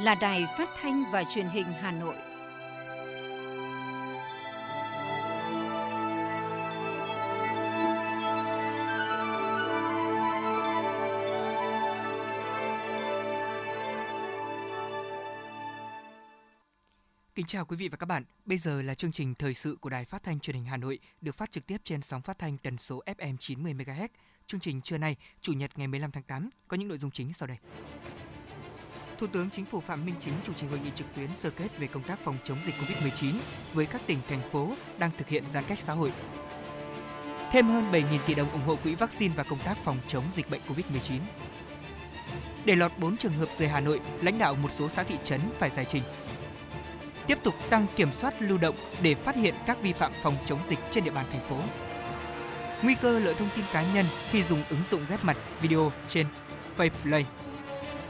là Đài Phát thanh và Truyền hình Hà Nội. Kính chào quý vị và các bạn. Bây giờ là chương trình thời sự của Đài Phát thanh Truyền hình Hà Nội được phát trực tiếp trên sóng phát thanh tần số FM 90 MHz. Chương trình trưa nay, Chủ nhật ngày 15 tháng 8 có những nội dung chính sau đây. Thủ tướng Chính phủ Phạm Minh Chính chủ trì hội nghị trực tuyến sơ kết về công tác phòng chống dịch COVID-19 với các tỉnh thành phố đang thực hiện giãn cách xã hội. Thêm hơn 7.000 tỷ đồng ủng hộ quỹ vaccine và công tác phòng chống dịch bệnh COVID-19. Để lọt 4 trường hợp rời Hà Nội, lãnh đạo một số xã thị trấn phải giải trình. Tiếp tục tăng kiểm soát lưu động để phát hiện các vi phạm phòng chống dịch trên địa bàn thành phố. Nguy cơ lợi thông tin cá nhân khi dùng ứng dụng ghép mặt video trên Faceplay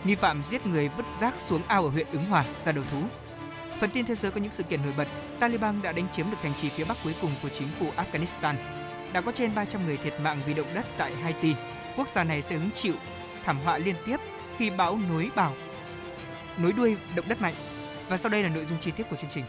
nghi phạm giết người vứt rác xuống ao ở huyện Ứng Hòa ra đầu thú. Phần tin thế giới có những sự kiện nổi bật, Taliban đã đánh chiếm được thành trì phía bắc cuối cùng của chính phủ Afghanistan. Đã có trên 300 người thiệt mạng vì động đất tại Haiti. Quốc gia này sẽ hứng chịu thảm họa liên tiếp khi bão nối bảo nối đuôi động đất mạnh. Và sau đây là nội dung chi tiết của chương trình.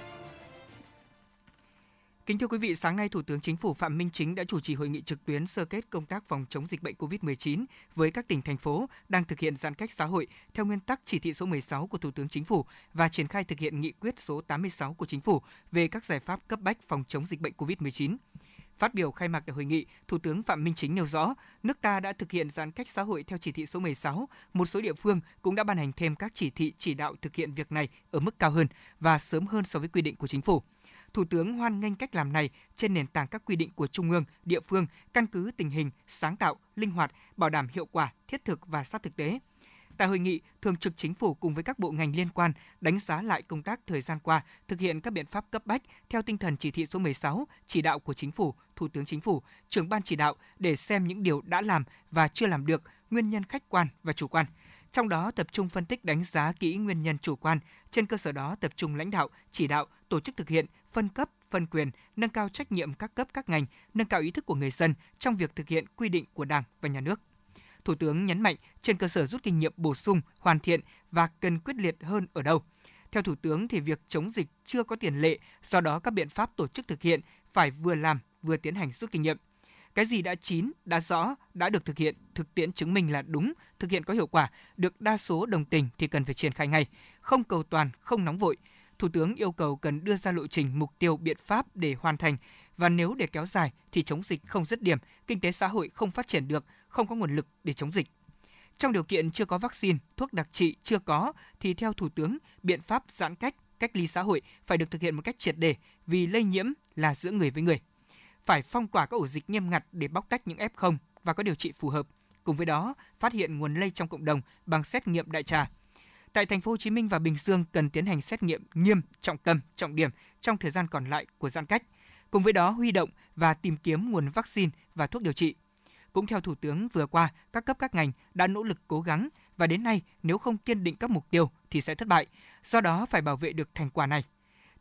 Kính thưa quý vị, sáng nay Thủ tướng Chính phủ Phạm Minh Chính đã chủ trì hội nghị trực tuyến sơ kết công tác phòng chống dịch bệnh COVID-19 với các tỉnh thành phố đang thực hiện giãn cách xã hội theo nguyên tắc chỉ thị số 16 của Thủ tướng Chính phủ và triển khai thực hiện nghị quyết số 86 của Chính phủ về các giải pháp cấp bách phòng chống dịch bệnh COVID-19. Phát biểu khai mạc tại hội nghị, Thủ tướng Phạm Minh Chính nêu rõ, nước ta đã thực hiện giãn cách xã hội theo chỉ thị số 16, một số địa phương cũng đã ban hành thêm các chỉ thị chỉ đạo thực hiện việc này ở mức cao hơn và sớm hơn so với quy định của chính phủ. Thủ tướng hoan nghênh cách làm này trên nền tảng các quy định của Trung ương, địa phương, căn cứ tình hình, sáng tạo, linh hoạt, bảo đảm hiệu quả, thiết thực và sát thực tế. Tại hội nghị, Thường trực Chính phủ cùng với các bộ ngành liên quan đánh giá lại công tác thời gian qua, thực hiện các biện pháp cấp bách theo tinh thần chỉ thị số 16, chỉ đạo của Chính phủ, Thủ tướng Chính phủ, trưởng ban chỉ đạo để xem những điều đã làm và chưa làm được, nguyên nhân khách quan và chủ quan – trong đó tập trung phân tích đánh giá kỹ nguyên nhân chủ quan, trên cơ sở đó tập trung lãnh đạo, chỉ đạo, tổ chức thực hiện, phân cấp, phân quyền, nâng cao trách nhiệm các cấp các ngành, nâng cao ý thức của người dân trong việc thực hiện quy định của Đảng và Nhà nước. Thủ tướng nhấn mạnh trên cơ sở rút kinh nghiệm bổ sung, hoàn thiện và cần quyết liệt hơn ở đâu. Theo Thủ tướng thì việc chống dịch chưa có tiền lệ, do đó các biện pháp tổ chức thực hiện phải vừa làm vừa tiến hành rút kinh nghiệm. Cái gì đã chín, đã rõ, đã được thực hiện, thực tiễn chứng minh là đúng, thực hiện có hiệu quả, được đa số đồng tình thì cần phải triển khai ngay, không cầu toàn, không nóng vội. Thủ tướng yêu cầu cần đưa ra lộ trình mục tiêu biện pháp để hoàn thành và nếu để kéo dài thì chống dịch không dứt điểm, kinh tế xã hội không phát triển được, không có nguồn lực để chống dịch. Trong điều kiện chưa có vaccine, thuốc đặc trị chưa có thì theo Thủ tướng, biện pháp giãn cách, cách ly xã hội phải được thực hiện một cách triệt để vì lây nhiễm là giữa người với người phải phong tỏa các ổ dịch nghiêm ngặt để bóc tách những F0 và có điều trị phù hợp. Cùng với đó, phát hiện nguồn lây trong cộng đồng bằng xét nghiệm đại trà. Tại thành phố Hồ Chí Minh và Bình Dương cần tiến hành xét nghiệm nghiêm, trọng tâm, trọng điểm trong thời gian còn lại của giãn cách. Cùng với đó huy động và tìm kiếm nguồn vaccine và thuốc điều trị. Cũng theo Thủ tướng vừa qua, các cấp các ngành đã nỗ lực cố gắng và đến nay nếu không kiên định các mục tiêu thì sẽ thất bại. Do đó phải bảo vệ được thành quả này.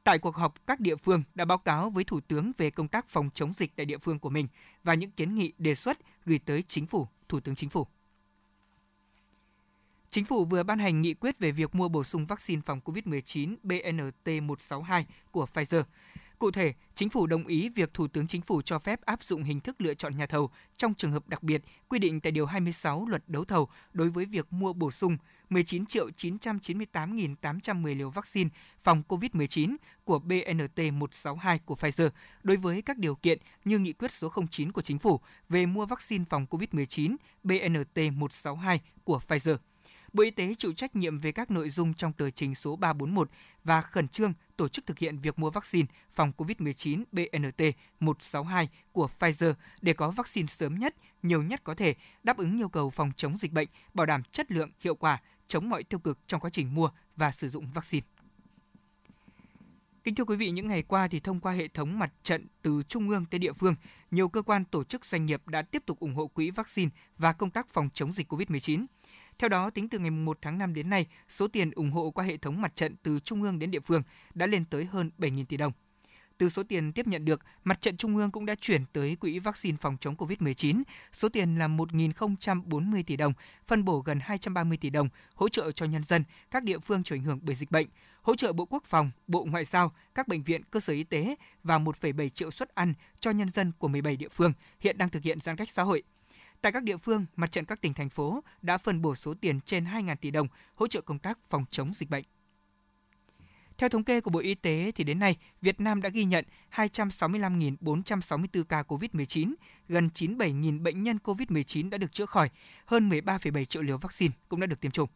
Tại cuộc họp, các địa phương đã báo cáo với Thủ tướng về công tác phòng chống dịch tại địa phương của mình và những kiến nghị đề xuất gửi tới Chính phủ, Thủ tướng Chính phủ. Chính phủ vừa ban hành nghị quyết về việc mua bổ sung vaccine phòng COVID-19 BNT162 của Pfizer. Cụ thể, chính phủ đồng ý việc Thủ tướng Chính phủ cho phép áp dụng hình thức lựa chọn nhà thầu trong trường hợp đặc biệt quy định tại Điều 26 Luật Đấu thầu đối với việc mua bổ sung 19 triệu 998.810 liều vaccine phòng COVID-19 của BNT162 của Pfizer đối với các điều kiện như nghị quyết số 09 của Chính phủ về mua vaccine phòng COVID-19 BNT162 của Pfizer. Bộ Y tế chịu trách nhiệm về các nội dung trong tờ trình số 341 và khẩn trương tổ chức thực hiện việc mua vaccine phòng COVID-19 BNT162 của Pfizer để có vaccine sớm nhất, nhiều nhất có thể, đáp ứng yêu cầu phòng chống dịch bệnh, bảo đảm chất lượng, hiệu quả, chống mọi tiêu cực trong quá trình mua và sử dụng vaccine. Kính thưa quý vị, những ngày qua thì thông qua hệ thống mặt trận từ trung ương tới địa phương, nhiều cơ quan tổ chức doanh nghiệp đã tiếp tục ủng hộ quỹ vaccine và công tác phòng chống dịch COVID-19. Theo đó, tính từ ngày 1 tháng 5 đến nay, số tiền ủng hộ qua hệ thống mặt trận từ trung ương đến địa phương đã lên tới hơn 7.000 tỷ đồng. Từ số tiền tiếp nhận được, Mặt trận Trung ương cũng đã chuyển tới Quỹ vaccine phòng chống COVID-19 số tiền là 1.040 tỷ đồng, phân bổ gần 230 tỷ đồng hỗ trợ cho nhân dân các địa phương chịu ảnh hưởng bởi dịch bệnh, hỗ trợ Bộ Quốc phòng, Bộ Ngoại giao, các bệnh viện, cơ sở y tế và 1,7 triệu suất ăn cho nhân dân của 17 địa phương hiện đang thực hiện giãn cách xã hội. Tại các địa phương, mặt trận các tỉnh thành phố đã phân bổ số tiền trên 2.000 tỷ đồng hỗ trợ công tác phòng chống dịch bệnh. Theo thống kê của Bộ Y tế thì đến nay, Việt Nam đã ghi nhận 265.464 ca COVID-19, gần 97.000 bệnh nhân COVID-19 đã được chữa khỏi, hơn 13,7 triệu liều vaccine cũng đã được tiêm chủng.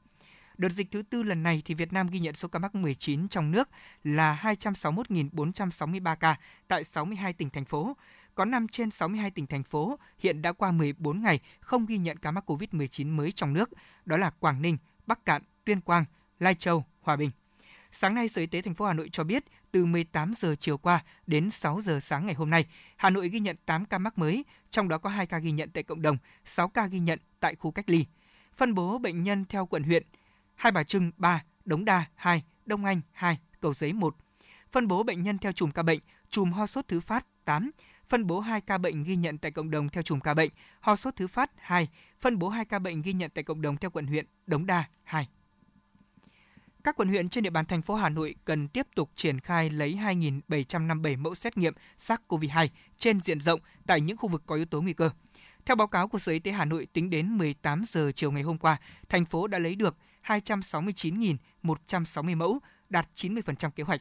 Đợt dịch thứ tư lần này thì Việt Nam ghi nhận số ca mắc 19 trong nước là 261.463 ca tại 62 tỉnh thành phố. Có 5 trên 62 tỉnh thành phố hiện đã qua 14 ngày không ghi nhận ca mắc COVID-19 mới trong nước, đó là Quảng Ninh, Bắc Cạn, Tuyên Quang, Lai Châu, Hòa Bình. Sáng nay, Sở Y tế thành phố Hà Nội cho biết, từ 18 giờ chiều qua đến 6 giờ sáng ngày hôm nay, Hà Nội ghi nhận 8 ca mắc mới, trong đó có 2 ca ghi nhận tại cộng đồng, 6 ca ghi nhận tại khu cách ly. Phân bố bệnh nhân theo quận huyện, Hai Bà Trưng 3, Đống Đa 2, Đông Anh 2, Cầu Giấy 1. Phân bố bệnh nhân theo chùm ca bệnh, chùm ho sốt thứ phát 8, phân bố 2 ca bệnh ghi nhận tại cộng đồng theo chùm ca bệnh, ho sốt thứ phát 2, phân bố 2 ca bệnh ghi nhận tại cộng đồng theo quận huyện, Đống Đa 2. Các quận huyện trên địa bàn thành phố Hà Nội cần tiếp tục triển khai lấy 2.757 mẫu xét nghiệm SARS-CoV-2 trên diện rộng tại những khu vực có yếu tố nguy cơ. Theo báo cáo của Sở Y tế Hà Nội, tính đến 18 giờ chiều ngày hôm qua, thành phố đã lấy được 269.160 mẫu, đạt 90% kế hoạch.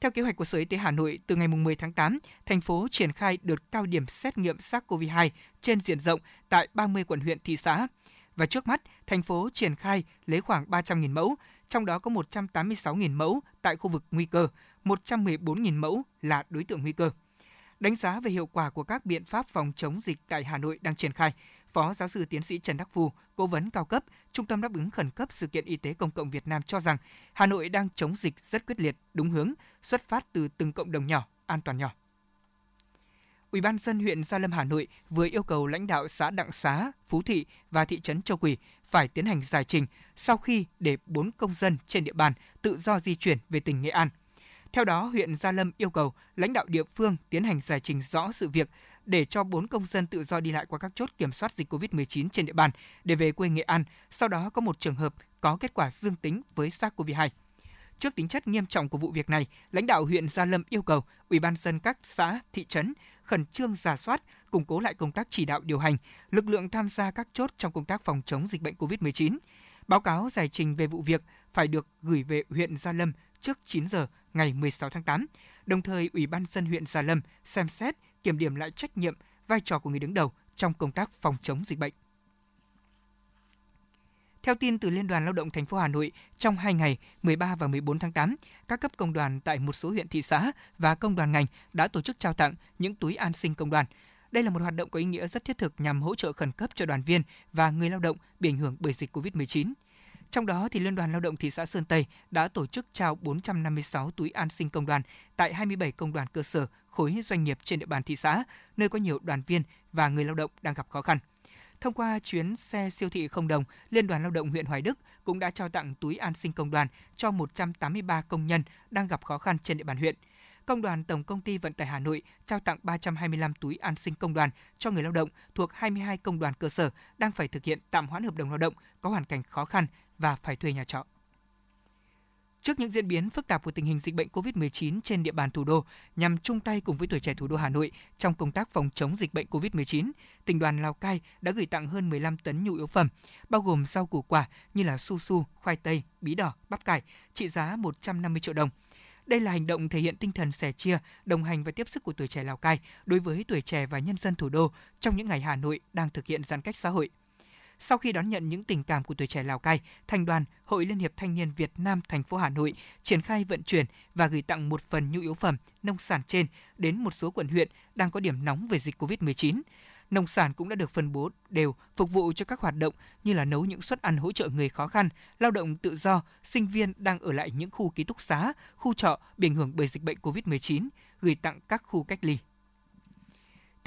Theo kế hoạch của Sở Y tế Hà Nội, từ ngày 10 tháng 8, thành phố triển khai đợt cao điểm xét nghiệm SARS-CoV-2 trên diện rộng tại 30 quận huyện thị xã. Và trước mắt, thành phố triển khai lấy khoảng 300.000 mẫu, trong đó có 186.000 mẫu tại khu vực nguy cơ, 114.000 mẫu là đối tượng nguy cơ. Đánh giá về hiệu quả của các biện pháp phòng chống dịch tại Hà Nội đang triển khai, Phó giáo sư tiến sĩ Trần Đắc Phu, cố vấn cao cấp, Trung tâm đáp ứng khẩn cấp sự kiện y tế công cộng Việt Nam cho rằng Hà Nội đang chống dịch rất quyết liệt, đúng hướng, xuất phát từ từng cộng đồng nhỏ, an toàn nhỏ. Ủy ban dân huyện Gia Lâm Hà Nội vừa yêu cầu lãnh đạo xã Đặng Xá, Phú Thị và thị trấn Châu Quỳ phải tiến hành giải trình sau khi để 4 công dân trên địa bàn tự do di chuyển về tỉnh Nghệ An. Theo đó, huyện Gia Lâm yêu cầu lãnh đạo địa phương tiến hành giải trình rõ sự việc để cho 4 công dân tự do đi lại qua các chốt kiểm soát dịch COVID-19 trên địa bàn để về quê Nghệ An, sau đó có một trường hợp có kết quả dương tính với SARS-CoV-2. Trước tính chất nghiêm trọng của vụ việc này, lãnh đạo huyện Gia Lâm yêu cầu Ủy ban dân các xã, thị trấn khẩn trương giả soát, củng cố lại công tác chỉ đạo điều hành, lực lượng tham gia các chốt trong công tác phòng chống dịch bệnh COVID-19. Báo cáo giải trình về vụ việc phải được gửi về huyện Gia Lâm trước 9 giờ ngày 16 tháng 8. Đồng thời, Ủy ban dân huyện Gia Lâm xem xét kiểm điểm lại trách nhiệm, vai trò của người đứng đầu trong công tác phòng chống dịch bệnh. Theo tin từ Liên đoàn Lao động thành phố Hà Nội, trong 2 ngày 13 và 14 tháng 8, các cấp công đoàn tại một số huyện thị xã và công đoàn ngành đã tổ chức trao tặng những túi an sinh công đoàn. Đây là một hoạt động có ý nghĩa rất thiết thực nhằm hỗ trợ khẩn cấp cho đoàn viên và người lao động bị ảnh hưởng bởi dịch COVID-19. Trong đó thì Liên đoàn Lao động thị xã Sơn Tây đã tổ chức trao 456 túi an sinh công đoàn tại 27 công đoàn cơ sở, khối doanh nghiệp trên địa bàn thị xã, nơi có nhiều đoàn viên và người lao động đang gặp khó khăn. Thông qua chuyến xe siêu thị không đồng, Liên đoàn Lao động huyện Hoài Đức cũng đã trao tặng túi an sinh công đoàn cho 183 công nhân đang gặp khó khăn trên địa bàn huyện. Công đoàn Tổng công ty Vận tải Hà Nội trao tặng 325 túi an sinh công đoàn cho người lao động thuộc 22 công đoàn cơ sở đang phải thực hiện tạm hoãn hợp đồng lao động có hoàn cảnh khó khăn và phải thuê nhà trọ. Trước những diễn biến phức tạp của tình hình dịch bệnh COVID-19 trên địa bàn thủ đô, nhằm chung tay cùng với tuổi trẻ thủ đô Hà Nội trong công tác phòng chống dịch bệnh COVID-19, tỉnh đoàn Lào Cai đã gửi tặng hơn 15 tấn nhu yếu phẩm, bao gồm rau củ quả như là su su, khoai tây, bí đỏ, bắp cải, trị giá 150 triệu đồng. Đây là hành động thể hiện tinh thần sẻ chia, đồng hành và tiếp sức của tuổi trẻ Lào Cai đối với tuổi trẻ và nhân dân thủ đô trong những ngày Hà Nội đang thực hiện giãn cách xã hội. Sau khi đón nhận những tình cảm của tuổi trẻ Lào Cai, Thành đoàn Hội Liên hiệp Thanh niên Việt Nam thành phố Hà Nội triển khai vận chuyển và gửi tặng một phần nhu yếu phẩm nông sản trên đến một số quận huyện đang có điểm nóng về dịch COVID-19 nông sản cũng đã được phân bố đều phục vụ cho các hoạt động như là nấu những suất ăn hỗ trợ người khó khăn, lao động tự do, sinh viên đang ở lại những khu ký túc xá, khu trọ bị ảnh hưởng bởi dịch bệnh COVID-19, gửi tặng các khu cách ly.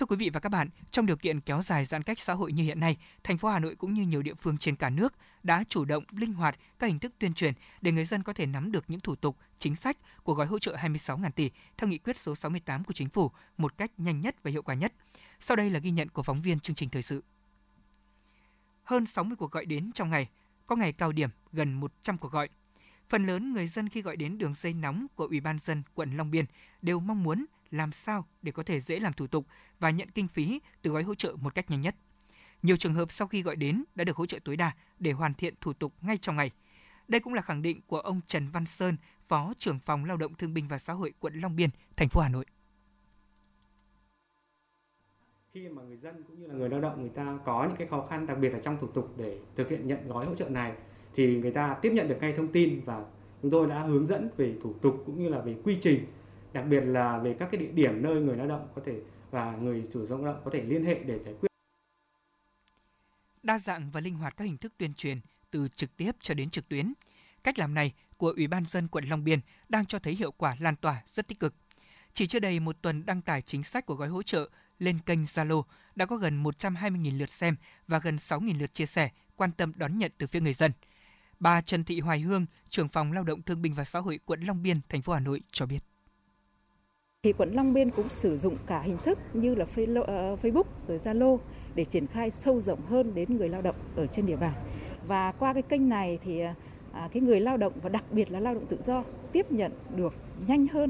Thưa quý vị và các bạn, trong điều kiện kéo dài giãn cách xã hội như hiện nay, thành phố Hà Nội cũng như nhiều địa phương trên cả nước đã chủ động linh hoạt các hình thức tuyên truyền để người dân có thể nắm được những thủ tục, chính sách của gói hỗ trợ 26.000 tỷ theo nghị quyết số 68 của chính phủ một cách nhanh nhất và hiệu quả nhất. Sau đây là ghi nhận của phóng viên chương trình thời sự. Hơn 60 cuộc gọi đến trong ngày, có ngày cao điểm gần 100 cuộc gọi. Phần lớn người dân khi gọi đến đường dây nóng của Ủy ban dân quận Long Biên đều mong muốn làm sao để có thể dễ làm thủ tục và nhận kinh phí từ gói hỗ trợ một cách nhanh nhất. Nhiều trường hợp sau khi gọi đến đã được hỗ trợ tối đa để hoàn thiện thủ tục ngay trong ngày. Đây cũng là khẳng định của ông Trần Văn Sơn, Phó trưởng phòng Lao động Thương binh và Xã hội quận Long Biên, thành phố Hà Nội. Khi mà người dân cũng như là người lao động người ta có những cái khó khăn đặc biệt là trong thủ tục để thực hiện nhận gói hỗ trợ này thì người ta tiếp nhận được ngay thông tin và chúng tôi đã hướng dẫn về thủ tục cũng như là về quy trình đặc biệt là về các cái địa điểm nơi người lao động có thể và người chủ lao động có thể liên hệ để giải quyết. Đa dạng và linh hoạt các hình thức tuyên truyền từ trực tiếp cho đến trực tuyến. Cách làm này của Ủy ban dân quận Long Biên đang cho thấy hiệu quả lan tỏa rất tích cực. Chỉ chưa đầy một tuần đăng tải chính sách của gói hỗ trợ lên kênh Zalo đã có gần 120.000 lượt xem và gần 6.000 lượt chia sẻ, quan tâm đón nhận từ phía người dân. Bà Trần Thị Hoài Hương, trưởng phòng Lao động Thương binh và Xã hội quận Long Biên, thành phố Hà Nội cho biết thì quận Long Biên cũng sử dụng cả hình thức như là ờ, Facebook rồi Zalo để triển khai sâu rộng hơn đến người lao động ở trên địa bàn. Và qua cái kênh này thì à, à, cái người lao động và đặc biệt là lao động tự do tiếp nhận được nhanh hơn.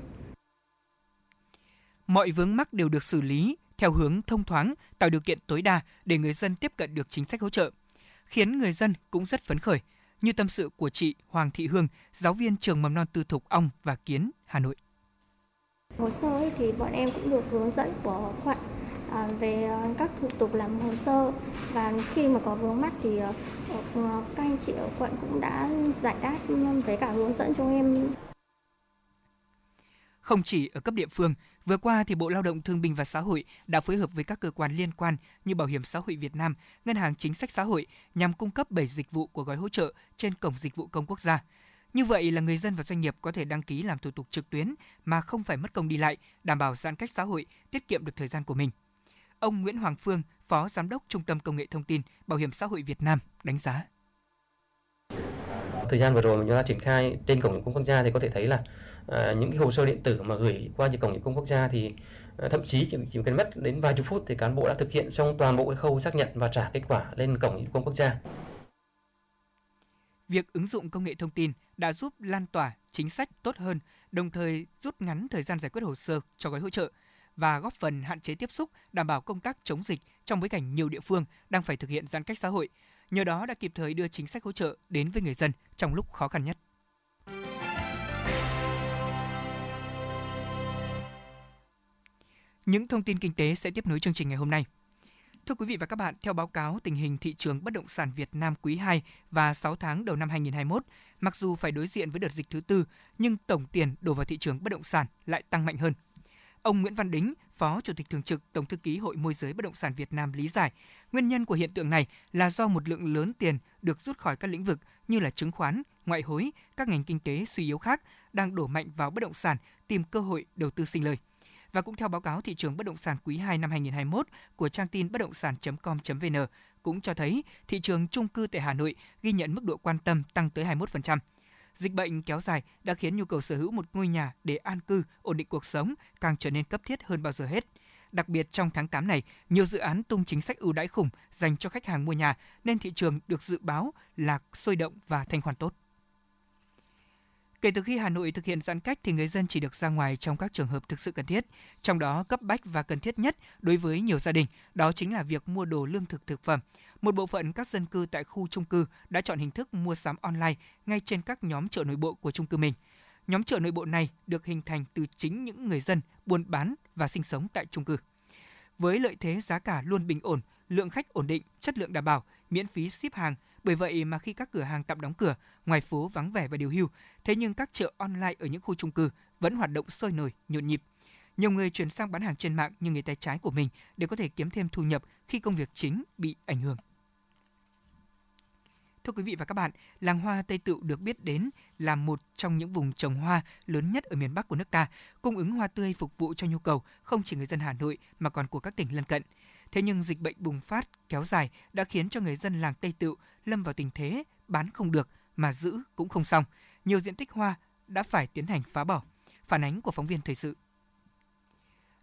Mọi vướng mắc đều được xử lý theo hướng thông thoáng, tạo điều kiện tối đa để người dân tiếp cận được chính sách hỗ trợ, khiến người dân cũng rất phấn khởi, như tâm sự của chị Hoàng Thị Hương, giáo viên trường mầm non tư thục Ong và Kiến, Hà Nội. Hồ sơ ấy thì bọn em cũng được hướng dẫn của quận à, về ờ, các thủ tục làm hồ sơ và khi mà có vướng mắc thì ờ, ờ, các anh chị ở quận cũng đã giải đáp với cả hướng dẫn cho em. Không chỉ ở cấp địa phương, vừa qua thì Bộ Lao động Thương binh và Xã hội đã phối hợp với các cơ quan liên quan như Bảo hiểm xã hội Việt Nam, Ngân hàng Chính sách Xã hội nhằm cung cấp 7 dịch vụ của gói hỗ trợ trên cổng dịch vụ công quốc gia. Như vậy là người dân và doanh nghiệp có thể đăng ký làm thủ tục trực tuyến mà không phải mất công đi lại, đảm bảo giãn cách xã hội, tiết kiệm được thời gian của mình. Ông Nguyễn Hoàng Phương, Phó Giám đốc Trung tâm Công nghệ Thông tin Bảo hiểm xã hội Việt Nam đánh giá. Thời gian vừa rồi mà chúng ta triển khai trên cổng dịch vụ quốc gia thì có thể thấy là à, những cái hồ sơ điện tử mà gửi qua cổng dịch vụ quốc gia thì à, thậm chí chỉ, chỉ cần mất đến vài chục phút thì cán bộ đã thực hiện xong toàn bộ cái khâu xác nhận và trả kết quả lên cổng dịch vụ quốc gia. Việc ứng dụng công nghệ thông tin đã giúp lan tỏa chính sách tốt hơn, đồng thời rút ngắn thời gian giải quyết hồ sơ cho gói hỗ trợ và góp phần hạn chế tiếp xúc, đảm bảo công tác chống dịch trong bối cảnh nhiều địa phương đang phải thực hiện giãn cách xã hội. Nhờ đó đã kịp thời đưa chính sách hỗ trợ đến với người dân trong lúc khó khăn nhất. Những thông tin kinh tế sẽ tiếp nối chương trình ngày hôm nay. Thưa quý vị và các bạn, theo báo cáo tình hình thị trường bất động sản Việt Nam quý 2 và 6 tháng đầu năm 2021, mặc dù phải đối diện với đợt dịch thứ tư, nhưng tổng tiền đổ vào thị trường bất động sản lại tăng mạnh hơn. Ông Nguyễn Văn Đính, Phó Chủ tịch Thường trực Tổng thư ký Hội Môi giới Bất động sản Việt Nam lý giải, nguyên nhân của hiện tượng này là do một lượng lớn tiền được rút khỏi các lĩnh vực như là chứng khoán, ngoại hối, các ngành kinh tế suy yếu khác đang đổ mạnh vào bất động sản tìm cơ hội đầu tư sinh lời. Và cũng theo báo cáo thị trường bất động sản quý 2 năm 2021 của trang tin bất động sản.com.vn cũng cho thấy thị trường chung cư tại Hà Nội ghi nhận mức độ quan tâm tăng tới 21%. Dịch bệnh kéo dài đã khiến nhu cầu sở hữu một ngôi nhà để an cư, ổn định cuộc sống càng trở nên cấp thiết hơn bao giờ hết. Đặc biệt trong tháng 8 này, nhiều dự án tung chính sách ưu đãi khủng dành cho khách hàng mua nhà nên thị trường được dự báo là sôi động và thanh khoản tốt. Kể từ khi Hà Nội thực hiện giãn cách thì người dân chỉ được ra ngoài trong các trường hợp thực sự cần thiết, trong đó cấp bách và cần thiết nhất đối với nhiều gia đình, đó chính là việc mua đồ lương thực thực phẩm. Một bộ phận các dân cư tại khu chung cư đã chọn hình thức mua sắm online ngay trên các nhóm chợ nội bộ của chung cư mình. Nhóm chợ nội bộ này được hình thành từ chính những người dân buôn bán và sinh sống tại chung cư. Với lợi thế giá cả luôn bình ổn, lượng khách ổn định, chất lượng đảm bảo, miễn phí ship hàng – bởi vậy mà khi các cửa hàng tạm đóng cửa, ngoài phố vắng vẻ và điều hưu, thế nhưng các chợ online ở những khu chung cư vẫn hoạt động sôi nổi, nhộn nhịp. Nhiều người chuyển sang bán hàng trên mạng như người tay trái của mình để có thể kiếm thêm thu nhập khi công việc chính bị ảnh hưởng. Thưa quý vị và các bạn, làng hoa Tây Tựu được biết đến là một trong những vùng trồng hoa lớn nhất ở miền Bắc của nước ta, cung ứng hoa tươi phục vụ cho nhu cầu không chỉ người dân Hà Nội mà còn của các tỉnh lân cận. Thế nhưng dịch bệnh bùng phát kéo dài đã khiến cho người dân làng Tây Tựu lâm vào tình thế bán không được mà giữ cũng không xong. Nhiều diện tích hoa đã phải tiến hành phá bỏ. Phản ánh của phóng viên thời sự.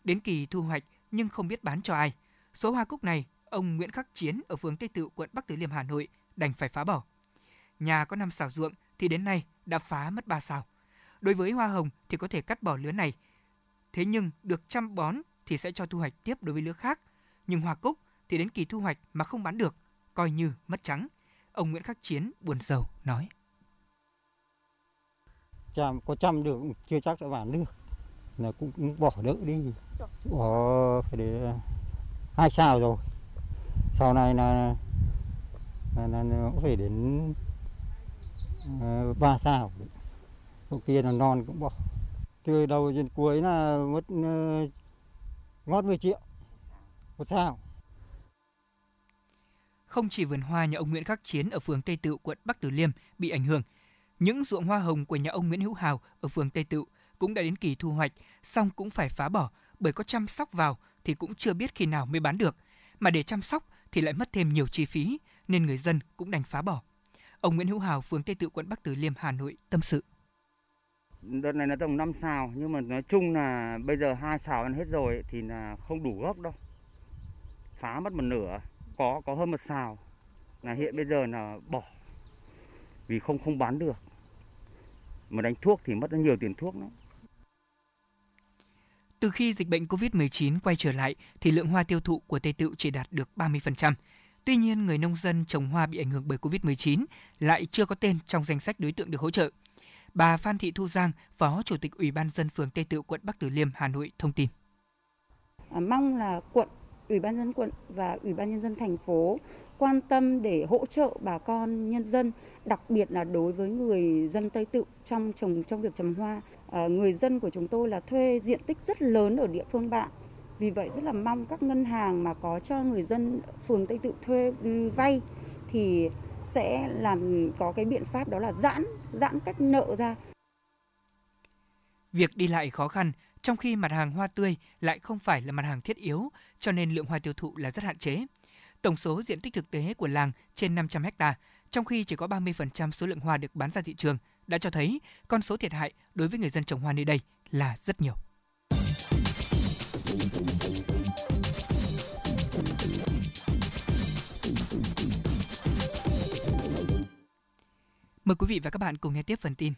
Đến kỳ thu hoạch nhưng không biết bán cho ai. Số hoa cúc này, ông Nguyễn Khắc Chiến ở phường Tây Tựu, quận Bắc Từ Liêm, Hà Nội đành phải phá bỏ. Nhà có 5 xào ruộng thì đến nay đã phá mất 3 xào. Đối với hoa hồng thì có thể cắt bỏ lứa này. Thế nhưng được chăm bón thì sẽ cho thu hoạch tiếp đối với lứa khác. Nhưng hoa cúc thì đến kỳ thu hoạch mà không bán được, coi như mất trắng. Ông Nguyễn Khắc Chiến buồn rầu nói. Chăm, có trăm được chưa chắc đã bán được. Là cũng, cũng bỏ đỡ đi. Bỏ phải để à, hai sao rồi. Sau này là là, là, là phải đến uh, ba sao sau kia là non cũng bỏ từ đầu đến cuối là mất uh, ngót 10 triệu một sao không chỉ vườn hoa nhà ông Nguyễn Khắc Chiến ở phường Tây Tựu, quận Bắc Từ Liêm bị ảnh hưởng, những ruộng hoa hồng của nhà ông Nguyễn Hữu Hào ở phường Tây Tựu cũng đã đến kỳ thu hoạch, song cũng phải phá bỏ bởi có chăm sóc vào thì cũng chưa biết khi nào mới bán được, mà để chăm sóc thì lại mất thêm nhiều chi phí, nên người dân cũng đành phá bỏ. Ông Nguyễn Hữu Hào, phường Tây Tự, quận Bắc Từ Liêm, Hà Nội tâm sự. Đợt này là tổng 5 xào nhưng mà nói chung là bây giờ hai xào ăn hết rồi thì là không đủ gốc đâu. Phá mất một nửa, có có hơn một xào là hiện bây giờ là bỏ vì không không bán được. Mà đánh thuốc thì mất rất nhiều tiền thuốc nữa. Từ khi dịch bệnh COVID-19 quay trở lại thì lượng hoa tiêu thụ của Tây Tựu chỉ đạt được 30%. Tuy nhiên, người nông dân trồng hoa bị ảnh hưởng bởi COVID-19 lại chưa có tên trong danh sách đối tượng được hỗ trợ. Bà Phan Thị Thu Giang, Phó Chủ tịch Ủy ban dân phường Tây Tựu, quận Bắc Từ Liêm, Hà Nội thông tin. À, mong là quận, Ủy ban dân quận và Ủy ban nhân dân thành phố quan tâm để hỗ trợ bà con nhân dân, đặc biệt là đối với người dân Tây tự trong trồng trong việc trồng hoa. À, người dân của chúng tôi là thuê diện tích rất lớn ở địa phương bạn vì vậy rất là mong các ngân hàng mà có cho người dân phường Tây Tự thuê ừ, vay thì sẽ làm có cái biện pháp đó là giãn giãn cách nợ ra. Việc đi lại khó khăn, trong khi mặt hàng hoa tươi lại không phải là mặt hàng thiết yếu, cho nên lượng hoa tiêu thụ là rất hạn chế. Tổng số diện tích thực tế của làng trên 500 ha, trong khi chỉ có 30% số lượng hoa được bán ra thị trường, đã cho thấy con số thiệt hại đối với người dân trồng hoa nơi đây là rất nhiều. Mời quý vị và các bạn cùng nghe tiếp phần tin.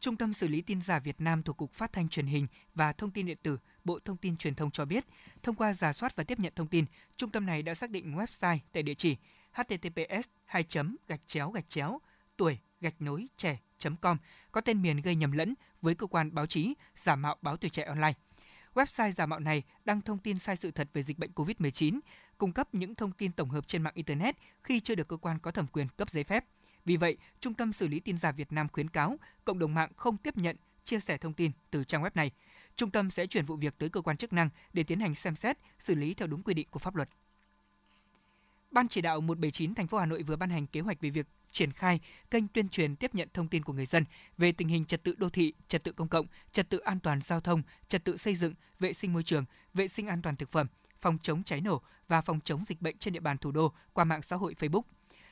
Trung tâm xử lý tin giả Việt Nam thuộc Cục Phát thanh Truyền hình và Thông tin điện tử, Bộ Thông tin Truyền thông cho biết, thông qua giả soát và tiếp nhận thông tin, trung tâm này đã xác định website tại địa chỉ https 2 gạch chéo gạch chéo tuổi gạch nối trẻ.com có tên miền gây nhầm lẫn với cơ quan báo chí giả mạo báo tuổi trẻ online. Website giả mạo này đăng thông tin sai sự thật về dịch bệnh COVID-19, cung cấp những thông tin tổng hợp trên mạng Internet khi chưa được cơ quan có thẩm quyền cấp giấy phép. Vì vậy, Trung tâm xử lý tin giả Việt Nam khuyến cáo cộng đồng mạng không tiếp nhận, chia sẻ thông tin từ trang web này. Trung tâm sẽ chuyển vụ việc tới cơ quan chức năng để tiến hành xem xét, xử lý theo đúng quy định của pháp luật. Ban chỉ đạo 179 thành phố Hà Nội vừa ban hành kế hoạch về việc triển khai kênh tuyên truyền tiếp nhận thông tin của người dân về tình hình trật tự đô thị, trật tự công cộng, trật tự an toàn giao thông, trật tự xây dựng, vệ sinh môi trường, vệ sinh an toàn thực phẩm, phòng chống cháy nổ và phòng chống dịch bệnh trên địa bàn thủ đô qua mạng xã hội Facebook.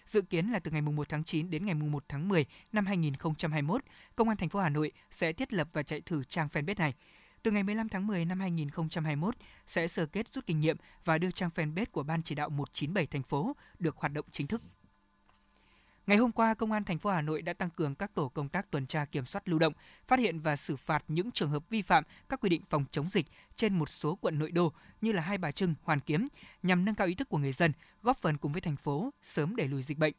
Dự kiến là từ ngày 1 tháng 9 đến ngày 1 tháng 10 năm 2021, Công an thành phố Hà Nội sẽ thiết lập và chạy thử trang fanpage này. Từ ngày 15 tháng 10 năm 2021 sẽ sơ kết rút kinh nghiệm và đưa trang fanpage của Ban chỉ đạo 197 thành phố được hoạt động chính thức. Ngày hôm qua, Công an thành phố Hà Nội đã tăng cường các tổ công tác tuần tra kiểm soát lưu động, phát hiện và xử phạt những trường hợp vi phạm các quy định phòng chống dịch trên một số quận nội đô như là Hai Bà Trưng, Hoàn Kiếm nhằm nâng cao ý thức của người dân, góp phần cùng với thành phố sớm đẩy lùi dịch bệnh.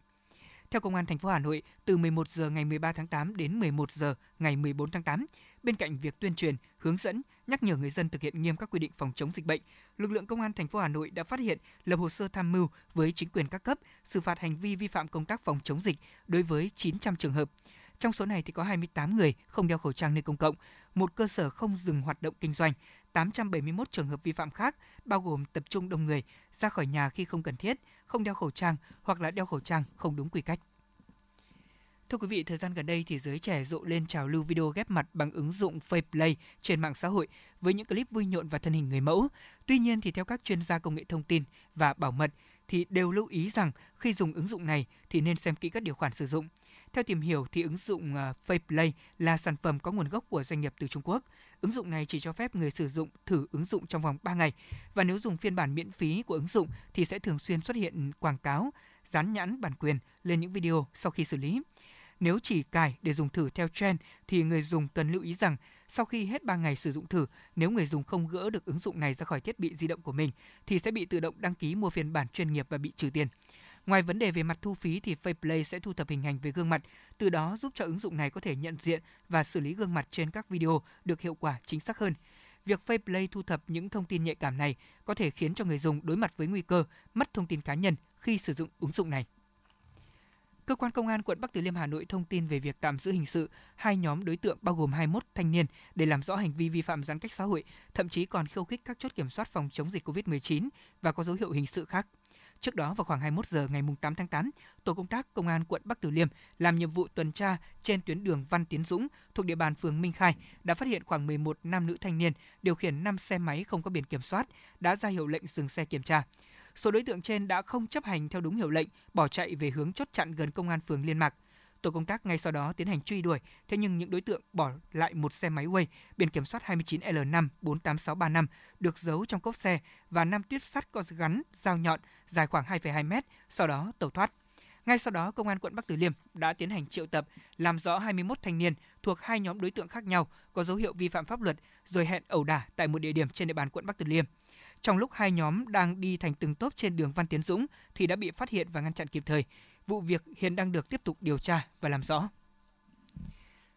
Theo Công an thành phố Hà Nội, từ 11 giờ ngày 13 tháng 8 đến 11 giờ ngày 14 tháng 8, bên cạnh việc tuyên truyền, hướng dẫn, nhắc nhở người dân thực hiện nghiêm các quy định phòng chống dịch bệnh, lực lượng Công an thành phố Hà Nội đã phát hiện, lập hồ sơ tham mưu với chính quyền các cấp, xử phạt hành vi vi phạm công tác phòng chống dịch đối với 900 trường hợp. Trong số này thì có 28 người không đeo khẩu trang nơi công cộng, một cơ sở không dừng hoạt động kinh doanh, 871 trường hợp vi phạm khác, bao gồm tập trung đông người, ra khỏi nhà khi không cần thiết, không đeo khẩu trang hoặc là đeo khẩu trang không đúng quy cách. Thưa quý vị, thời gian gần đây thì giới trẻ rộ lên trào lưu video ghép mặt bằng ứng dụng Faceplay trên mạng xã hội với những clip vui nhộn và thân hình người mẫu. Tuy nhiên thì theo các chuyên gia công nghệ thông tin và bảo mật thì đều lưu ý rằng khi dùng ứng dụng này thì nên xem kỹ các điều khoản sử dụng. Theo tìm hiểu thì ứng dụng ờ, uh, Faceplay là sản phẩm có nguồn gốc của doanh nghiệp từ Trung Quốc. Ứng dụng này chỉ cho phép người sử dụng thử ứng dụng trong vòng 3 ngày và nếu dùng phiên bản miễn phí của ứng dụng thì sẽ thường xuyên xuất hiện quảng cáo, dán nhãn bản quyền lên những video sau khi xử lý. Nếu chỉ cài để dùng thử theo trend thì người dùng cần lưu ý rằng sau khi hết 3 ngày sử dụng thử, nếu người dùng không gỡ được ứng dụng này ra khỏi thiết bị di động của mình thì sẽ bị tự động đăng ký mua phiên bản chuyên nghiệp và bị trừ tiền. Ngoài vấn đề về mặt thu phí thì Faceplay sẽ thu thập hình ảnh về gương mặt, từ đó giúp cho ứng dụng này có thể nhận diện và xử lý gương mặt trên các video được hiệu quả chính xác hơn. Việc Faceplay thu thập những thông tin nhạy cảm này có thể khiến cho người dùng đối mặt với nguy cơ mất thông tin cá nhân khi sử dụng ứng dụng này. Cơ quan công an quận Bắc Từ Liêm Hà Nội thông tin về việc tạm giữ hình sự hai nhóm đối tượng bao gồm 21 thanh niên để làm rõ hành vi vi phạm giãn cách xã hội, thậm chí còn khiêu khích các chốt kiểm soát phòng chống dịch COVID-19 và có dấu hiệu hình sự khác. Trước đó vào khoảng 21 giờ ngày 8 tháng 8, tổ công tác công an quận Bắc Từ Liêm làm nhiệm vụ tuần tra trên tuyến đường Văn Tiến Dũng thuộc địa bàn phường Minh Khai đã phát hiện khoảng 11 nam nữ thanh niên điều khiển 5 xe máy không có biển kiểm soát đã ra hiệu lệnh dừng xe kiểm tra. Số đối tượng trên đã không chấp hành theo đúng hiệu lệnh, bỏ chạy về hướng chốt chặn gần công an phường Liên Mạc. Tổ công tác ngay sau đó tiến hành truy đuổi, thế nhưng những đối tượng bỏ lại một xe máy Way biển kiểm soát 29L5 48635 được giấu trong cốp xe và năm tuyết sắt có gắn dao nhọn dài khoảng 2,2 mét, sau đó tẩu thoát. Ngay sau đó, Công an quận Bắc Từ Liêm đã tiến hành triệu tập, làm rõ 21 thanh niên thuộc hai nhóm đối tượng khác nhau có dấu hiệu vi phạm pháp luật, rồi hẹn ẩu đả tại một địa điểm trên địa bàn quận Bắc Từ Liêm. Trong lúc hai nhóm đang đi thành từng tốp trên đường Văn Tiến Dũng thì đã bị phát hiện và ngăn chặn kịp thời. Vụ việc hiện đang được tiếp tục điều tra và làm rõ.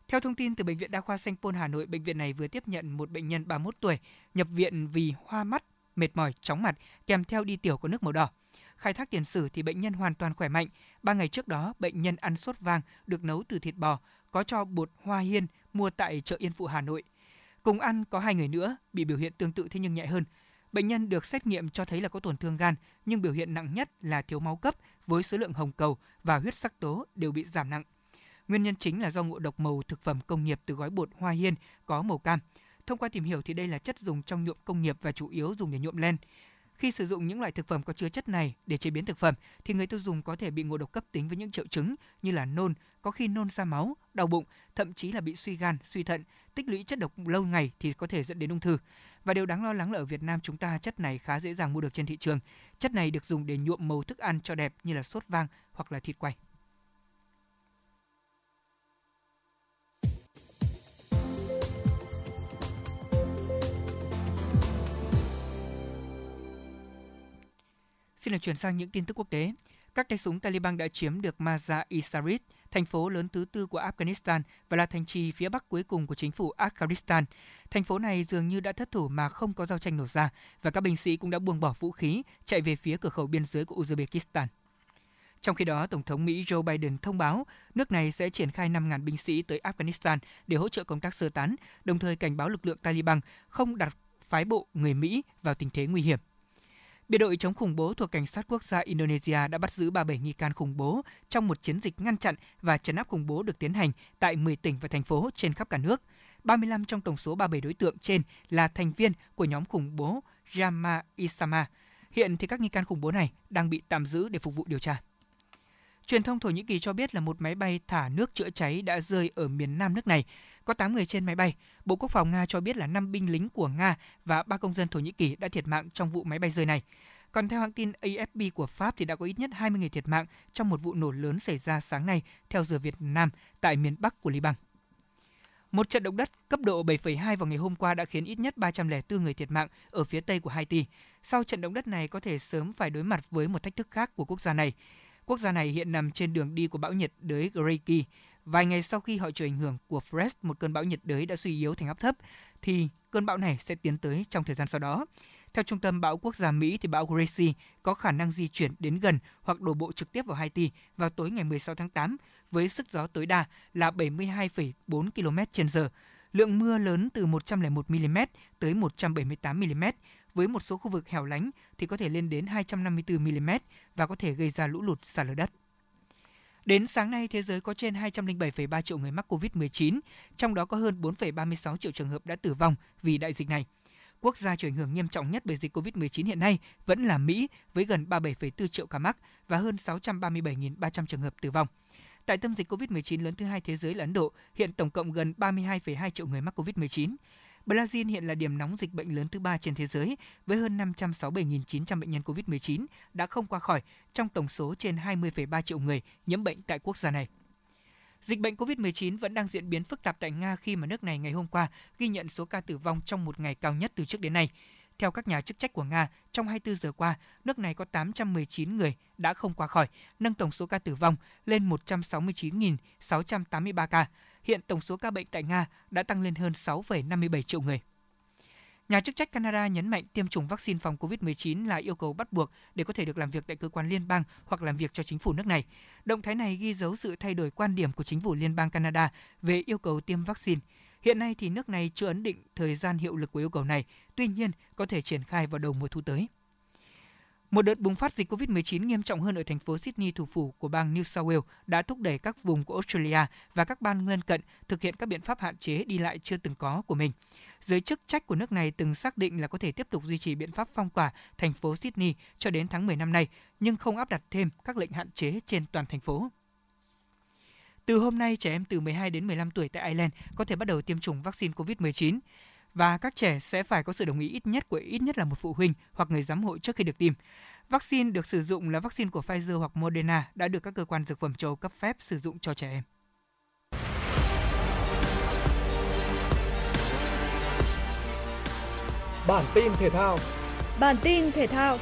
Theo thông tin từ Bệnh viện Đa khoa Sanh Pôn Hà Nội, bệnh viện này vừa tiếp nhận một bệnh nhân 31 tuổi nhập viện vì hoa mắt, mệt mỏi, chóng mặt kèm theo đi tiểu có nước màu đỏ. Khai thác tiền sử thì bệnh nhân hoàn toàn khỏe mạnh. Ba ngày trước đó, bệnh nhân ăn sốt vang được nấu từ thịt bò, có cho bột hoa hiên mua tại chợ Yên Phụ Hà Nội. Cùng ăn có hai người nữa bị biểu hiện tương tự thế nhưng nhẹ hơn. Bệnh nhân được xét nghiệm cho thấy là có tổn thương gan, nhưng biểu hiện nặng nhất là thiếu máu cấp với số lượng hồng cầu và huyết sắc tố đều bị giảm nặng. Nguyên nhân chính là do ngộ độc màu thực phẩm công nghiệp từ gói bột hoa hiên có màu cam. Thông qua tìm hiểu thì đây là chất dùng trong nhuộm công nghiệp và chủ yếu dùng để nhuộm len. Khi sử dụng những loại thực phẩm có chứa chất này để chế biến thực phẩm thì người tiêu dùng có thể bị ngộ độc cấp tính với những triệu chứng như là nôn, có khi nôn ra máu, đau bụng, thậm chí là bị suy gan, suy thận, tích lũy chất độc lâu ngày thì có thể dẫn đến ung thư. Và điều đáng lo lắng là ở Việt Nam chúng ta chất này khá dễ dàng mua được trên thị trường. Chất này được dùng để nhuộm màu thức ăn cho đẹp như là sốt vang hoặc là thịt quay. Xin được chuyển sang những tin tức quốc tế. Các tay súng Taliban đã chiếm được Mazar-i Sharif, thành phố lớn thứ tư của Afghanistan và là thành trì phía bắc cuối cùng của chính phủ Afghanistan. Thành phố này dường như đã thất thủ mà không có giao tranh nổ ra và các binh sĩ cũng đã buông bỏ vũ khí chạy về phía cửa khẩu biên giới của Uzbekistan. Trong khi đó, Tổng thống Mỹ Joe Biden thông báo nước này sẽ triển khai 5.000 binh sĩ tới Afghanistan để hỗ trợ công tác sơ tán, đồng thời cảnh báo lực lượng Taliban không đặt phái bộ người Mỹ vào tình thế nguy hiểm. Biệt đội chống khủng bố thuộc Cảnh sát quốc gia Indonesia đã bắt giữ 37 nghi can khủng bố trong một chiến dịch ngăn chặn và trấn áp khủng bố được tiến hành tại 10 tỉnh và thành phố trên khắp cả nước. 35 trong tổng số 37 đối tượng trên là thành viên của nhóm khủng bố Jama Isama. Hiện thì các nghi can khủng bố này đang bị tạm giữ để phục vụ điều tra. Truyền thông Thổ Nhĩ Kỳ cho biết là một máy bay thả nước chữa cháy đã rơi ở miền nam nước này. Có 8 người trên máy bay. Bộ Quốc phòng Nga cho biết là 5 binh lính của Nga và 3 công dân Thổ Nhĩ Kỳ đã thiệt mạng trong vụ máy bay rơi này. Còn theo hãng tin AFP của Pháp thì đã có ít nhất 20 người thiệt mạng trong một vụ nổ lớn xảy ra sáng nay theo giờ Việt Nam tại miền Bắc của Liban. Một trận động đất cấp độ 7,2 vào ngày hôm qua đã khiến ít nhất 304 người thiệt mạng ở phía tây của Haiti. Sau trận động đất này có thể sớm phải đối mặt với một thách thức khác của quốc gia này. Quốc gia này hiện nằm trên đường đi của bão nhiệt đới Greki. Vài ngày sau khi họ chịu ảnh hưởng của Fred, một cơn bão nhiệt đới đã suy yếu thành áp thấp, thì cơn bão này sẽ tiến tới trong thời gian sau đó. Theo Trung tâm Bão Quốc gia Mỹ, thì bão Gracie có khả năng di chuyển đến gần hoặc đổ bộ trực tiếp vào Haiti vào tối ngày 16 tháng 8 với sức gió tối đa là 72,4 km h lượng mưa lớn từ 101 mm tới 178 mm, với một số khu vực hẻo lánh thì có thể lên đến 254 mm và có thể gây ra lũ lụt sạt lở đất. Đến sáng nay, thế giới có trên 207,3 triệu người mắc COVID-19, trong đó có hơn 4,36 triệu trường hợp đã tử vong vì đại dịch này. Quốc gia chịu ảnh hưởng nghiêm trọng nhất bởi dịch COVID-19 hiện nay vẫn là Mỹ với gần 37,4 triệu ca mắc và hơn 637.300 trường hợp tử vong. Tại tâm dịch COVID-19 lớn thứ hai thế giới là Ấn Độ, hiện tổng cộng gần 32,2 triệu người mắc COVID-19. Brazil hiện là điểm nóng dịch bệnh lớn thứ ba trên thế giới với hơn 567.900 bệnh nhân COVID-19 đã không qua khỏi trong tổng số trên 20,3 triệu người nhiễm bệnh tại quốc gia này. Dịch bệnh COVID-19 vẫn đang diễn biến phức tạp tại Nga khi mà nước này ngày hôm qua ghi nhận số ca tử vong trong một ngày cao nhất từ trước đến nay. Theo các nhà chức trách của Nga, trong 24 giờ qua, nước này có 819 người đã không qua khỏi, nâng tổng số ca tử vong lên 169.683 ca. Hiện tổng số ca bệnh tại Nga đã tăng lên hơn 6,57 triệu người. Nhà chức trách Canada nhấn mạnh tiêm chủng vaccine phòng COVID-19 là yêu cầu bắt buộc để có thể được làm việc tại cơ quan liên bang hoặc làm việc cho chính phủ nước này. Động thái này ghi dấu sự thay đổi quan điểm của chính phủ liên bang Canada về yêu cầu tiêm vaccine. Hiện nay thì nước này chưa ấn định thời gian hiệu lực của yêu cầu này, tuy nhiên có thể triển khai vào đầu mùa thu tới. Một đợt bùng phát dịch COVID-19 nghiêm trọng hơn ở thành phố Sydney, thủ phủ của bang New South Wales, đã thúc đẩy các vùng của Australia và các bang lân cận thực hiện các biện pháp hạn chế đi lại chưa từng có của mình. Giới chức trách của nước này từng xác định là có thể tiếp tục duy trì biện pháp phong tỏa thành phố Sydney cho đến tháng 10 năm nay, nhưng không áp đặt thêm các lệnh hạn chế trên toàn thành phố. Từ hôm nay, trẻ em từ 12 đến 15 tuổi tại Ireland có thể bắt đầu tiêm chủng vaccine COVID-19 và các trẻ sẽ phải có sự đồng ý ít nhất của ít nhất là một phụ huynh hoặc người giám hộ trước khi được tiêm. Vaccine được sử dụng là vaccine của Pfizer hoặc Moderna đã được các cơ quan dược phẩm châu cấp phép sử dụng cho trẻ em. Bản tin thể thao Bản tin thể thao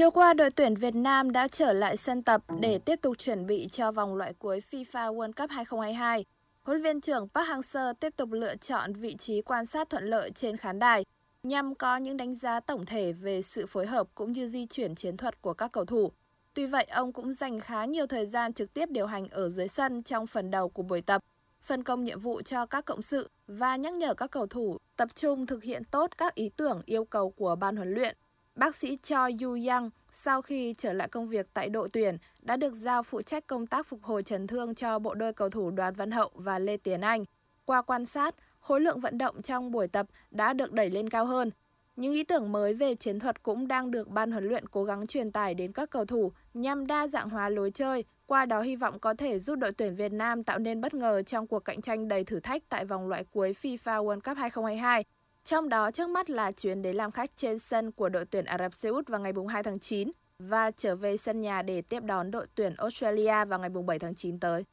Chiều qua, đội tuyển Việt Nam đã trở lại sân tập để tiếp tục chuẩn bị cho vòng loại cuối FIFA World Cup 2022. Huấn luyện viên trưởng Park Hang-seo tiếp tục lựa chọn vị trí quan sát thuận lợi trên khán đài nhằm có những đánh giá tổng thể về sự phối hợp cũng như di chuyển chiến thuật của các cầu thủ. Tuy vậy, ông cũng dành khá nhiều thời gian trực tiếp điều hành ở dưới sân trong phần đầu của buổi tập, phân công nhiệm vụ cho các cộng sự và nhắc nhở các cầu thủ tập trung thực hiện tốt các ý tưởng yêu cầu của ban huấn luyện Bác sĩ Cho Yu Yang sau khi trở lại công việc tại đội tuyển đã được giao phụ trách công tác phục hồi chấn thương cho bộ đôi cầu thủ Đoàn Văn Hậu và Lê Tiến Anh. Qua quan sát, khối lượng vận động trong buổi tập đã được đẩy lên cao hơn. Những ý tưởng mới về chiến thuật cũng đang được ban huấn luyện cố gắng truyền tải đến các cầu thủ nhằm đa dạng hóa lối chơi, qua đó hy vọng có thể giúp đội tuyển Việt Nam tạo nên bất ngờ trong cuộc cạnh tranh đầy thử thách tại vòng loại cuối FIFA World Cup 2022 trong đó trước mắt là chuyến đến làm khách trên sân của đội tuyển Ả Rập Xê Út vào ngày 2 tháng 9 và trở về sân nhà để tiếp đón đội tuyển Australia vào ngày 7 tháng 9 tới.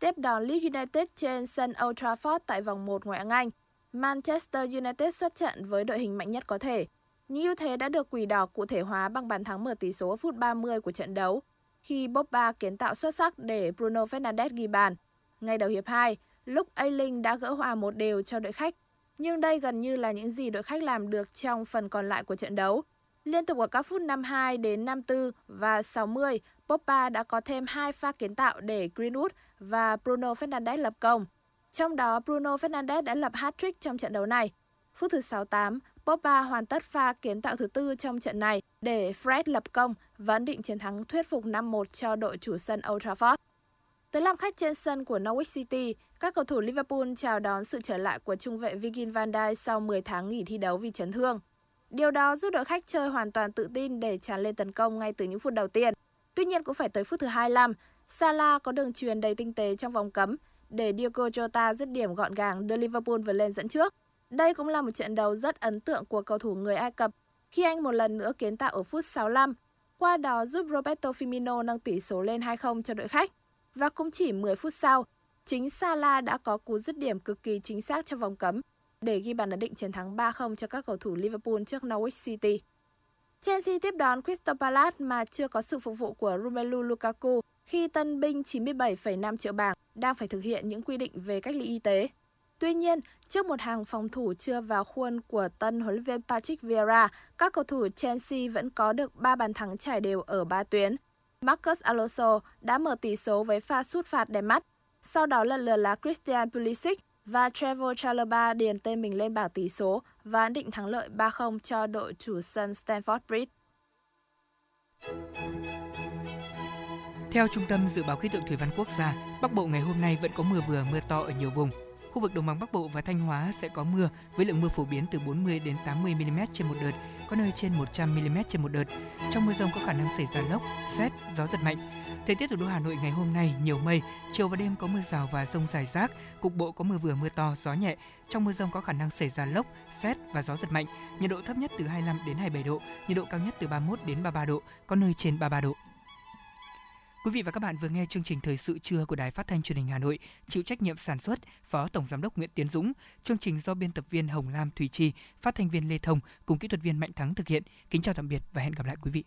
Tiếp đón Leeds United trên sân Old Trafford tại vòng 1 ngoại hạng Anh, Manchester United xuất trận với đội hình mạnh nhất có thể. Những ưu thế đã được quỷ đỏ cụ thể hóa bằng bàn thắng mở tỷ số ở phút 30 của trận đấu, khi Pogba kiến tạo xuất sắc để Bruno Fernandes ghi bàn. Ngay đầu hiệp 2, lúc Ayling đã gỡ hòa một đều cho đội khách nhưng đây gần như là những gì đội khách làm được trong phần còn lại của trận đấu. Liên tục ở các phút 52 đến 54 và 60, Pogba đã có thêm hai pha kiến tạo để Greenwood và Bruno Fernandes lập công. Trong đó, Bruno Fernandes đã lập hat-trick trong trận đấu này. Phút thứ 68, Pogba hoàn tất pha kiến tạo thứ tư trong trận này để Fred lập công và ấn định chiến thắng thuyết phục 5-1 cho đội chủ sân Old Trafford. Tới làm khách trên sân của Norwich City, các cầu thủ Liverpool chào đón sự trở lại của trung vệ Virgil van Dijk sau 10 tháng nghỉ thi đấu vì chấn thương. Điều đó giúp đội khách chơi hoàn toàn tự tin để tràn lên tấn công ngay từ những phút đầu tiên. Tuy nhiên cũng phải tới phút thứ 25, Salah có đường truyền đầy tinh tế trong vòng cấm để Diogo Jota dứt điểm gọn gàng đưa Liverpool vượt lên dẫn trước. Đây cũng là một trận đấu rất ấn tượng của cầu thủ người Ai Cập khi anh một lần nữa kiến tạo ở phút 65, qua đó giúp Roberto Firmino nâng tỷ số lên 2-0 cho đội khách. Và cũng chỉ 10 phút sau, chính Salah đã có cú dứt điểm cực kỳ chính xác trong vòng cấm để ghi bàn ấn định chiến thắng 3-0 cho các cầu thủ Liverpool trước Norwich City. Chelsea tiếp đón Crystal Palace mà chưa có sự phục vụ của Romelu Lukaku khi tân binh 97,5 triệu bảng đang phải thực hiện những quy định về cách ly y tế. Tuy nhiên, trước một hàng phòng thủ chưa vào khuôn của tân huấn luyện viên Patrick Vieira, các cầu thủ Chelsea vẫn có được 3 bàn thắng trải đều ở 3 tuyến. Marcus Alonso đã mở tỷ số với pha sút phạt đẹp mắt. Sau đó lần lượt là Christian Pulisic và Trevor Chalobah điền tên mình lên bảng tỷ số và ấn định thắng lợi 3-0 cho đội chủ sân Stamford Bridge. Theo Trung tâm Dự báo Khí tượng Thủy văn Quốc gia, Bắc Bộ ngày hôm nay vẫn có mưa vừa mưa to ở nhiều vùng. Khu vực đồng bằng Bắc Bộ và Thanh Hóa sẽ có mưa với lượng mưa phổ biến từ 40 đến 80 mm trên một đợt, có nơi trên 100 mm trên một đợt. Trong mưa rông có khả năng xảy ra lốc, xét, gió giật mạnh. Thời tiết thủ đô Hà Nội ngày hôm nay nhiều mây, chiều và đêm có mưa rào và rông rải rác, cục bộ có mưa vừa mưa to, gió nhẹ. Trong mưa rông có khả năng xảy ra lốc, xét và gió giật mạnh. Nhiệt độ thấp nhất từ 25 đến 27 độ, nhiệt độ cao nhất từ 31 đến 33 độ, có nơi trên 33 độ. Quý vị và các bạn vừa nghe chương trình thời sự trưa của Đài Phát thanh Truyền hình Hà Nội, chịu trách nhiệm sản xuất Phó Tổng giám đốc Nguyễn Tiến Dũng, chương trình do biên tập viên Hồng Lam Thùy Chi, phát thanh viên Lê Thông cùng kỹ thuật viên Mạnh Thắng thực hiện. Kính chào tạm biệt và hẹn gặp lại quý vị.